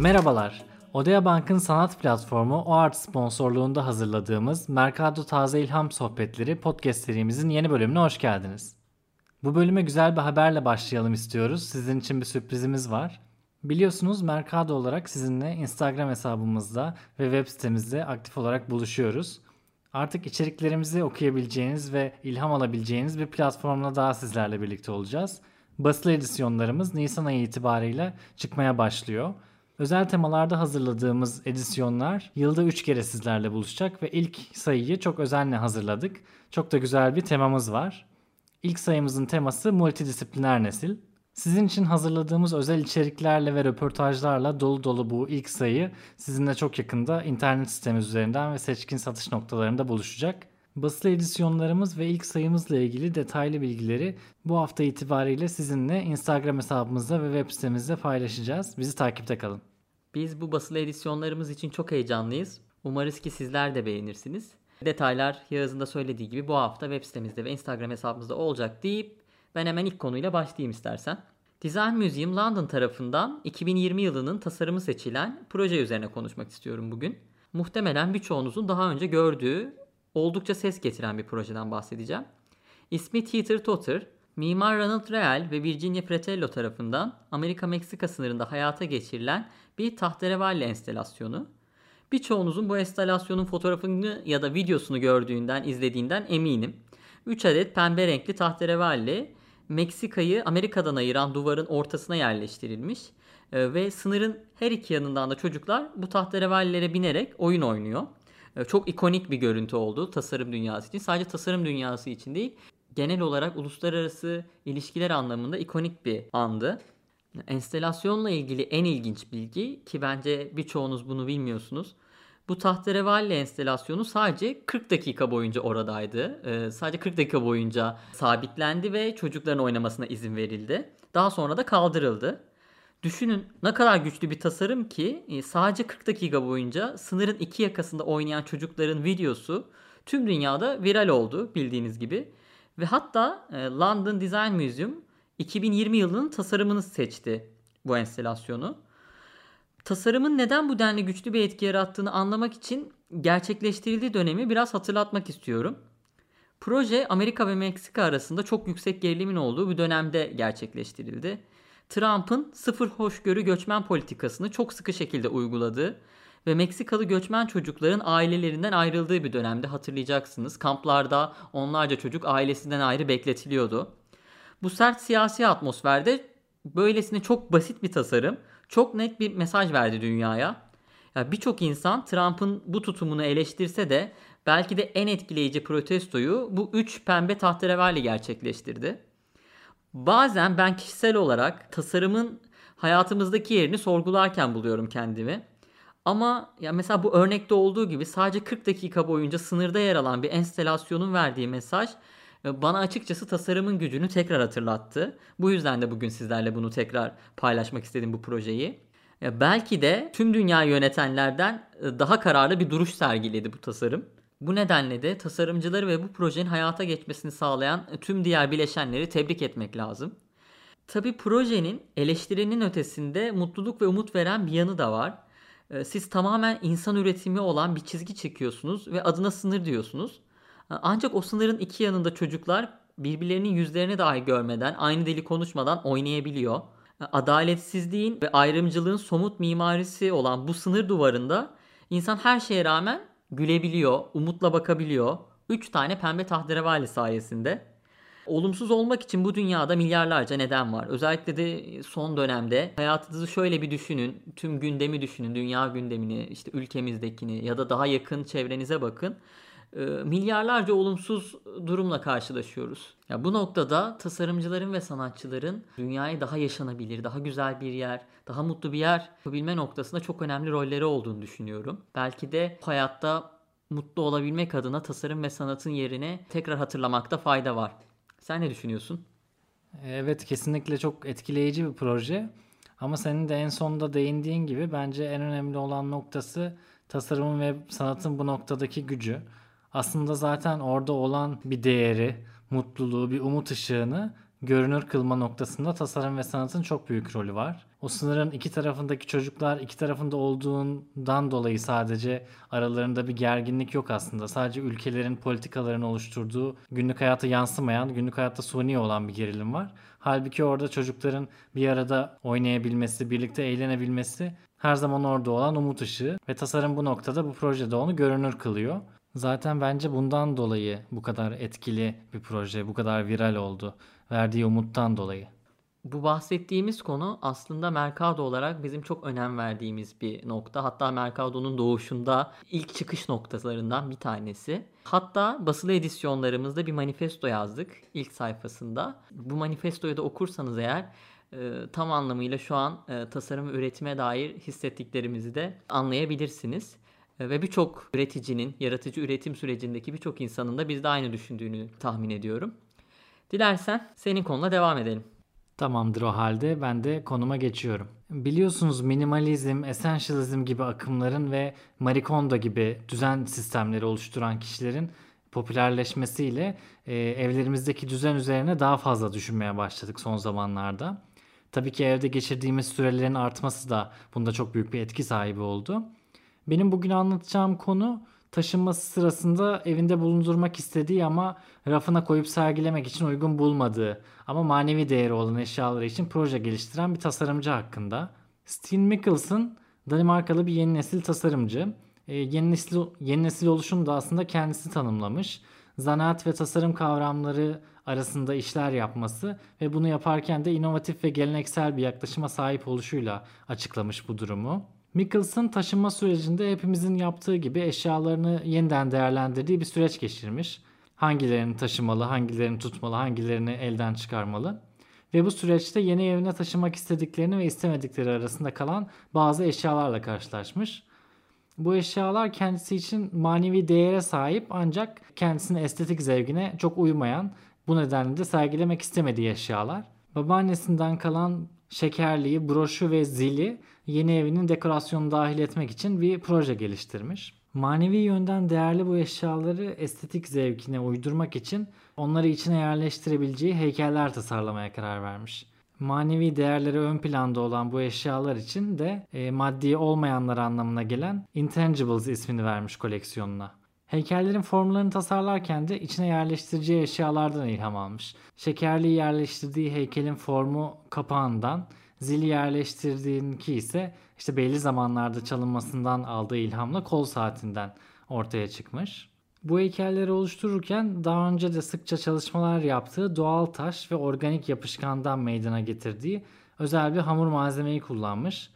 Merhabalar. Odea Bank'ın sanat platformu OART sponsorluğunda hazırladığımız Mercado Taze İlham Sohbetleri podcast serimizin yeni bölümüne hoş geldiniz. Bu bölüme güzel bir haberle başlayalım istiyoruz. Sizin için bir sürprizimiz var. Biliyorsunuz Mercado olarak sizinle Instagram hesabımızda ve web sitemizde aktif olarak buluşuyoruz. Artık içeriklerimizi okuyabileceğiniz ve ilham alabileceğiniz bir platformla daha sizlerle birlikte olacağız. Basılı edisyonlarımız Nisan ayı itibariyle çıkmaya başlıyor. Özel temalarda hazırladığımız edisyonlar yılda 3 kere sizlerle buluşacak ve ilk sayıyı çok özenle hazırladık. Çok da güzel bir temamız var. İlk sayımızın teması multidisipliner nesil. Sizin için hazırladığımız özel içeriklerle ve röportajlarla dolu dolu bu ilk sayı sizinle çok yakında internet sitemiz üzerinden ve seçkin satış noktalarında buluşacak. Basılı edisyonlarımız ve ilk sayımızla ilgili detaylı bilgileri bu hafta itibariyle sizinle Instagram hesabımızda ve web sitemizde paylaşacağız. Bizi takipte kalın. Biz bu basılı edisyonlarımız için çok heyecanlıyız. Umarız ki sizler de beğenirsiniz. Detaylar Yağız'ın da söylediği gibi bu hafta web sitemizde ve Instagram hesabımızda olacak deyip ben hemen ilk konuyla başlayayım istersen. Design Museum London tarafından 2020 yılının tasarımı seçilen proje üzerine konuşmak istiyorum bugün. Muhtemelen birçoğunuzun daha önce gördüğü oldukça ses getiren bir projeden bahsedeceğim. İsmi Teeter Totter, Mimar Ronald Real ve Virginia Fratello tarafından Amerika-Meksika sınırında hayata geçirilen bir tahterevalli enstelasyonu. Birçoğunuzun bu enstelasyonun fotoğrafını ya da videosunu gördüğünden, izlediğinden eminim. 3 adet pembe renkli tahterevalli Meksika'yı Amerika'dan ayıran duvarın ortasına yerleştirilmiş e, ve sınırın her iki yanından da çocuklar bu tahterevallilere binerek oyun oynuyor. E, çok ikonik bir görüntü oldu tasarım dünyası için. Sadece tasarım dünyası için değil, genel olarak uluslararası ilişkiler anlamında ikonik bir andı. Enstelasyonla ilgili en ilginç bilgi ki bence birçoğunuz bunu bilmiyorsunuz. Bu tahterevalli enstelasyonu sadece 40 dakika boyunca oradaydı. Ee, sadece 40 dakika boyunca sabitlendi ve çocukların oynamasına izin verildi. Daha sonra da kaldırıldı. Düşünün ne kadar güçlü bir tasarım ki e, sadece 40 dakika boyunca sınırın iki yakasında oynayan çocukların videosu tüm dünyada viral oldu bildiğiniz gibi. Ve hatta e, London Design Museum 2020 yılının tasarımını seçti bu enstelasyonu. Tasarımın neden bu denli güçlü bir etki yarattığını anlamak için gerçekleştirildiği dönemi biraz hatırlatmak istiyorum. Proje Amerika ve Meksika arasında çok yüksek gerilimin olduğu bir dönemde gerçekleştirildi. Trump'ın sıfır hoşgörü göçmen politikasını çok sıkı şekilde uyguladığı ve Meksikalı göçmen çocukların ailelerinden ayrıldığı bir dönemde hatırlayacaksınız. Kamplarda onlarca çocuk ailesinden ayrı bekletiliyordu. Bu sert siyasi atmosferde böylesine çok basit bir tasarım çok net bir mesaj verdi dünyaya. Ya birçok insan Trump'ın bu tutumunu eleştirse de belki de en etkileyici protestoyu bu üç pembe tahterevalli gerçekleştirdi. Bazen ben kişisel olarak tasarımın hayatımızdaki yerini sorgularken buluyorum kendimi. Ama ya mesela bu örnekte olduğu gibi sadece 40 dakika boyunca sınırda yer alan bir enstelasyonun verdiği mesaj e, bana açıkçası tasarımın gücünü tekrar hatırlattı. Bu yüzden de bugün sizlerle bunu tekrar paylaşmak istedim bu projeyi. Belki de tüm dünya yönetenlerden e, daha kararlı bir duruş sergiledi bu tasarım. Bu nedenle de tasarımcıları ve bu projenin hayata geçmesini sağlayan e, tüm diğer bileşenleri tebrik etmek lazım. Tabi projenin eleştirinin ötesinde mutluluk ve umut veren bir yanı da var. Siz tamamen insan üretimi olan bir çizgi çekiyorsunuz ve adına sınır diyorsunuz. Ancak o sınırın iki yanında çocuklar birbirlerinin yüzlerini dahi görmeden, aynı dili konuşmadan oynayabiliyor. Adaletsizliğin ve ayrımcılığın somut mimarisi olan bu sınır duvarında insan her şeye rağmen gülebiliyor, umutla bakabiliyor. Üç tane pembe tahterevali sayesinde. Olumsuz olmak için bu dünyada milyarlarca neden var. Özellikle de son dönemde hayatınızı şöyle bir düşünün. Tüm gündemi düşünün. Dünya gündemini, işte ülkemizdekini ya da daha yakın çevrenize bakın. Ee, milyarlarca olumsuz durumla karşılaşıyoruz. Ya bu noktada tasarımcıların ve sanatçıların dünyayı daha yaşanabilir, daha güzel bir yer, daha mutlu bir yer yapabilme noktasında çok önemli rolleri olduğunu düşünüyorum. Belki de hayatta mutlu olabilmek adına tasarım ve sanatın yerine tekrar hatırlamakta fayda var. Sen ne düşünüyorsun? Evet kesinlikle çok etkileyici bir proje. Ama senin de en sonunda değindiğin gibi bence en önemli olan noktası tasarımın ve sanatın bu noktadaki gücü aslında zaten orada olan bir değeri, mutluluğu, bir umut ışığını görünür kılma noktasında tasarım ve sanatın çok büyük rolü var. O sınırın iki tarafındaki çocuklar iki tarafında olduğundan dolayı sadece aralarında bir gerginlik yok aslında. Sadece ülkelerin politikalarını oluşturduğu günlük hayata yansımayan, günlük hayatta suni olan bir gerilim var. Halbuki orada çocukların bir arada oynayabilmesi, birlikte eğlenebilmesi her zaman orada olan umut ışığı ve tasarım bu noktada bu projede onu görünür kılıyor. Zaten bence bundan dolayı bu kadar etkili bir proje, bu kadar viral oldu. Verdiği umuttan dolayı. Bu bahsettiğimiz konu aslında Mercado olarak bizim çok önem verdiğimiz bir nokta. Hatta Mercado'nun doğuşunda ilk çıkış noktalarından bir tanesi. Hatta basılı edisyonlarımızda bir manifesto yazdık ilk sayfasında. Bu manifestoyu da okursanız eğer e, tam anlamıyla şu an e, tasarım üretime dair hissettiklerimizi de anlayabilirsiniz. E, ve birçok üreticinin, yaratıcı üretim sürecindeki birçok insanın da bizde aynı düşündüğünü tahmin ediyorum. Dilersen senin konuna devam edelim. Tamamdır o halde ben de konuma geçiyorum. Biliyorsunuz minimalizm, essentialism gibi akımların ve Marie Kondo gibi düzen sistemleri oluşturan kişilerin popülerleşmesiyle e, evlerimizdeki düzen üzerine daha fazla düşünmeye başladık son zamanlarda. Tabii ki evde geçirdiğimiz sürelerin artması da bunda çok büyük bir etki sahibi oldu. Benim bugün anlatacağım konu taşınması sırasında evinde bulundurmak istediği ama rafına koyup sergilemek için uygun bulmadığı ama manevi değeri olan eşyaları için proje geliştiren bir tasarımcı hakkında. Steen Mikkelsen Danimarkalı bir yeni nesil tasarımcı. Ee, yeni nesil yeni nesil oluşunu da aslında kendisi tanımlamış. Zanaat ve tasarım kavramları arasında işler yapması ve bunu yaparken de inovatif ve geleneksel bir yaklaşıma sahip oluşuyla açıklamış bu durumu. Mickelson taşınma sürecinde hepimizin yaptığı gibi eşyalarını yeniden değerlendirdiği bir süreç geçirmiş. Hangilerini taşımalı, hangilerini tutmalı, hangilerini elden çıkarmalı. Ve bu süreçte yeni evine taşımak istediklerini ve istemedikleri arasında kalan bazı eşyalarla karşılaşmış. Bu eşyalar kendisi için manevi değere sahip ancak kendisinin estetik zevkine çok uymayan, bu nedenle de sergilemek istemediği eşyalar. Babaannesinden kalan şekerliği, broşu ve zili yeni evinin dekorasyonunu dahil etmek için bir proje geliştirmiş. Manevi yönden değerli bu eşyaları estetik zevkine uydurmak için onları içine yerleştirebileceği heykeller tasarlamaya karar vermiş. Manevi değerleri ön planda olan bu eşyalar için de e, maddi olmayanlar anlamına gelen Intangibles ismini vermiş koleksiyonuna. Heykellerin formlarını tasarlarken de içine yerleştireceği eşyalardan ilham almış. Şekerliği yerleştirdiği heykelin formu kapağından, zili yerleştirdiğinki ise işte belli zamanlarda çalınmasından aldığı ilhamla kol saatinden ortaya çıkmış. Bu heykelleri oluştururken daha önce de sıkça çalışmalar yaptığı doğal taş ve organik yapışkandan meydana getirdiği özel bir hamur malzemeyi kullanmış.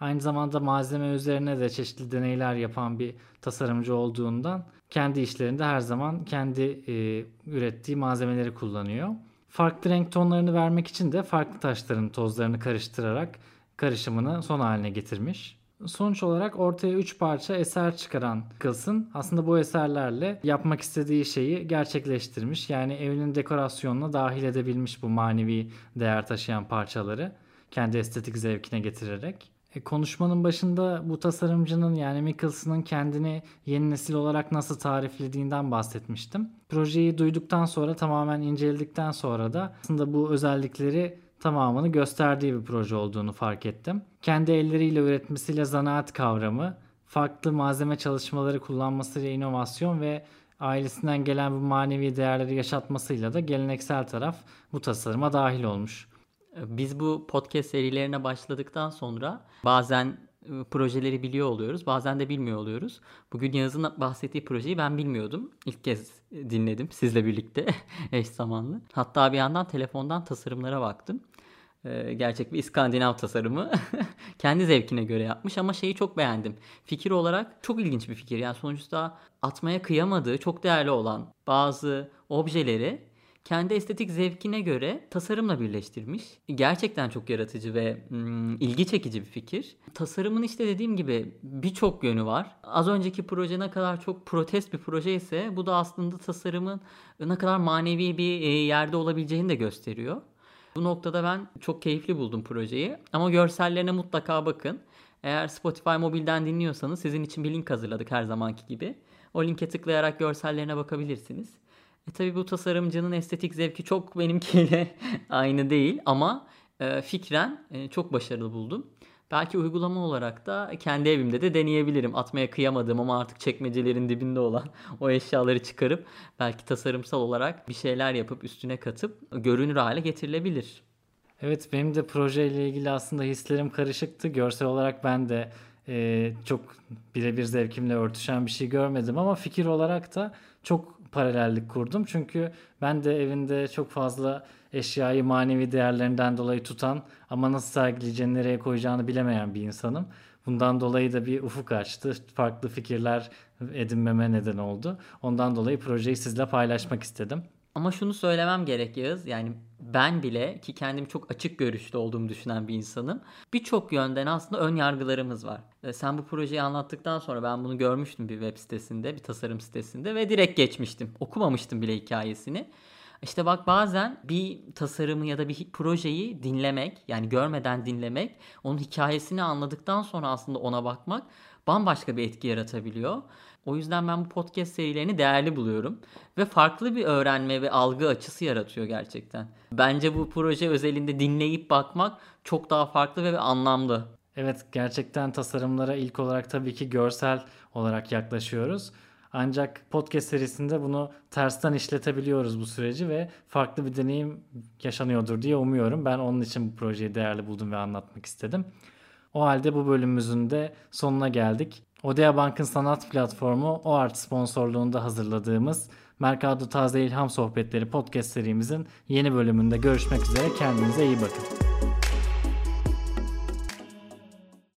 Aynı zamanda malzeme üzerine de çeşitli deneyler yapan bir tasarımcı olduğundan kendi işlerinde her zaman kendi e, ürettiği malzemeleri kullanıyor. Farklı renk tonlarını vermek için de farklı taşların tozlarını karıştırarak karışımını son haline getirmiş. Sonuç olarak ortaya 3 parça eser çıkaran Kılsın aslında bu eserlerle yapmak istediği şeyi gerçekleştirmiş. Yani evinin dekorasyonuna dahil edebilmiş bu manevi değer taşıyan parçaları kendi estetik zevkine getirerek. E, konuşmanın başında bu tasarımcının yani Mickelson'ın kendini yeni nesil olarak nasıl tariflediğinden bahsetmiştim. Projeyi duyduktan sonra tamamen inceledikten sonra da aslında bu özellikleri tamamını gösterdiği bir proje olduğunu fark ettim. Kendi elleriyle üretmesiyle zanaat kavramı, farklı malzeme çalışmaları kullanmasıyla inovasyon ve ailesinden gelen bu manevi değerleri yaşatmasıyla da geleneksel taraf bu tasarıma dahil olmuş. Biz bu podcast serilerine başladıktan sonra bazen e, projeleri biliyor oluyoruz. Bazen de bilmiyor oluyoruz. Bugün Yağız'ın bahsettiği projeyi ben bilmiyordum. İlk kez dinledim sizle birlikte eş zamanlı. Hatta bir yandan telefondan tasarımlara baktım. Gerçek bir İskandinav tasarımı. Kendi zevkine göre yapmış ama şeyi çok beğendim. Fikir olarak çok ilginç bir fikir. Yani sonuçta atmaya kıyamadığı, çok değerli olan bazı objeleri kendi estetik zevkine göre tasarımla birleştirmiş. Gerçekten çok yaratıcı ve ilgi çekici bir fikir. Tasarımın işte dediğim gibi birçok yönü var. Az önceki proje ne kadar çok protest bir proje ise bu da aslında tasarımın ne kadar manevi bir e, yerde olabileceğini de gösteriyor. Bu noktada ben çok keyifli buldum projeyi. Ama görsellerine mutlaka bakın. Eğer Spotify mobilden dinliyorsanız sizin için bir link hazırladık her zamanki gibi. O linke tıklayarak görsellerine bakabilirsiniz. E tabi bu tasarımcının estetik zevki çok benimkiyle aynı değil ama e, fikren e, çok başarılı buldum. Belki uygulama olarak da kendi evimde de deneyebilirim. Atmaya kıyamadığım ama artık çekmecelerin dibinde olan o eşyaları çıkarıp belki tasarımsal olarak bir şeyler yapıp üstüne katıp görünür hale getirilebilir. Evet benim de projeyle ilgili aslında hislerim karışıktı. Görsel olarak ben de e, çok birebir zevkimle örtüşen bir şey görmedim ama fikir olarak da çok paralellik kurdum. Çünkü ben de evinde çok fazla eşyayı manevi değerlerinden dolayı tutan ama nasıl sergileyeceğini nereye koyacağını bilemeyen bir insanım. Bundan dolayı da bir ufuk açtı. Farklı fikirler edinmeme neden oldu. Ondan dolayı projeyi sizle paylaşmak istedim. Ama şunu söylemem gerek Yağız. Yani ben bile ki kendimi çok açık görüşlü olduğumu düşünen bir insanım. Birçok yönden aslında ön yargılarımız var. E, sen bu projeyi anlattıktan sonra ben bunu görmüştüm bir web sitesinde, bir tasarım sitesinde ve direkt geçmiştim. Okumamıştım bile hikayesini. İşte bak bazen bir tasarımı ya da bir projeyi dinlemek yani görmeden dinlemek onun hikayesini anladıktan sonra aslında ona bakmak bambaşka bir etki yaratabiliyor. O yüzden ben bu podcast serilerini değerli buluyorum ve farklı bir öğrenme ve algı açısı yaratıyor gerçekten. Bence bu proje özelinde dinleyip bakmak çok daha farklı ve anlamlı. Evet gerçekten tasarımlara ilk olarak tabii ki görsel olarak yaklaşıyoruz. Ancak podcast serisinde bunu tersten işletebiliyoruz bu süreci ve farklı bir deneyim yaşanıyordur diye umuyorum. Ben onun için bu projeyi değerli buldum ve anlatmak istedim. O halde bu bölümümüzün de sonuna geldik. Odea Bank'ın sanat platformu OART sponsorluğunda hazırladığımız Mercado Taze İlham Sohbetleri podcast serimizin yeni bölümünde görüşmek üzere. Kendinize iyi bakın.